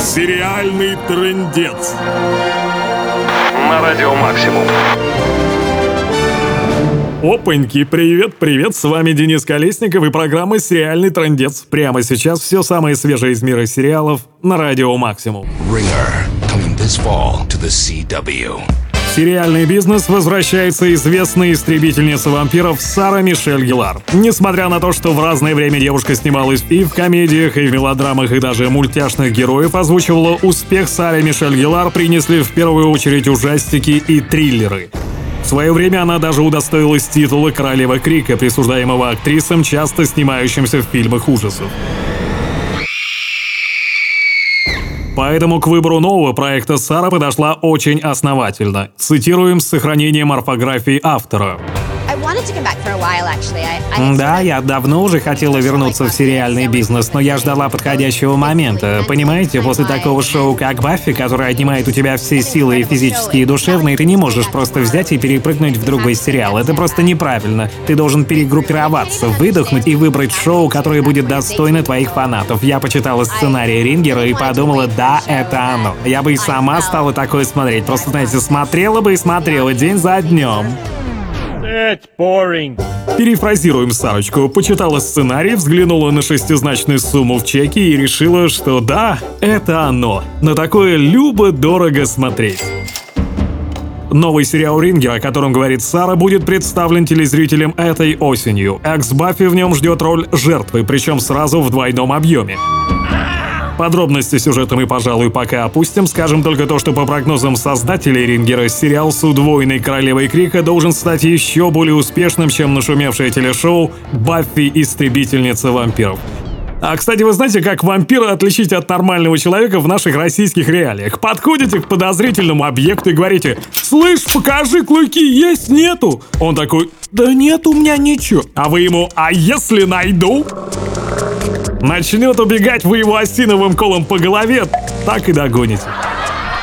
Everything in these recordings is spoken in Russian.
Сериальный трындец. На радио «Максимум». Опаньки, привет, привет, с вами Денис Колесников и программа «Сериальный трендец». Прямо сейчас все самое свежее из мира сериалов на радио «Максимум». Ringer, coming this fall to the CW. В сериальный бизнес возвращается известная истребительница вампиров Сара Мишель Гелар. Несмотря на то, что в разное время девушка снималась и в комедиях, и в мелодрамах, и даже мультяшных героев озвучивала, успех Сары Мишель Гелар принесли в первую очередь ужастики и триллеры. В свое время она даже удостоилась титула «Королева Крика», присуждаемого актрисам, часто снимающимся в фильмах ужасов. Поэтому к выбору нового проекта Сара подошла очень основательно. Цитируем с сохранением орфографии автора. Да, я давно уже хотела вернуться в сериальный бизнес, но я ждала подходящего момента. Понимаете, после такого шоу, как Баффи, которое отнимает у тебя все силы и физические, и душевные, ты не можешь просто взять и перепрыгнуть в другой сериал. Это просто неправильно. Ты должен перегруппироваться, выдохнуть и выбрать шоу, которое будет достойно твоих фанатов. Я почитала сценарий Рингера и подумала, да, это оно. Я бы и сама стала такое смотреть. Просто, знаете, смотрела бы и смотрела день за днем. Перефразируем Сарочку. Почитала сценарий, взглянула на шестизначную сумму в чеке и решила, что да, это оно. На такое любо-дорого смотреть. Новый сериал «Рингер», о котором говорит Сара, будет представлен телезрителям этой осенью. Экс-Баффи в нем ждет роль жертвы, причем сразу в двойном объеме. Подробности сюжета мы, пожалуй, пока опустим. Скажем только то, что по прогнозам создателей Рингера, сериал с удвоенной королевой Крика должен стать еще более успешным, чем нашумевшее телешоу «Баффи. Истребительница вампиров». А, кстати, вы знаете, как вампира отличить от нормального человека в наших российских реалиях? Подходите к подозрительному объекту и говорите «Слышь, покажи, клыки есть, нету?» Он такой «Да нет у меня ничего». А вы ему «А если найду?» Начнет убегать, вы его осиновым колом по голове, так и догоните.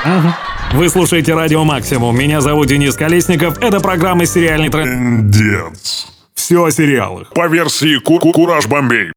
Угу. Вы слушаете Радио Максимум. Меня зовут Денис Колесников. Это программа «Сериальный тренд». Трендец. Все о сериалах. По версии Ку- Ку- Кураж Бомбей.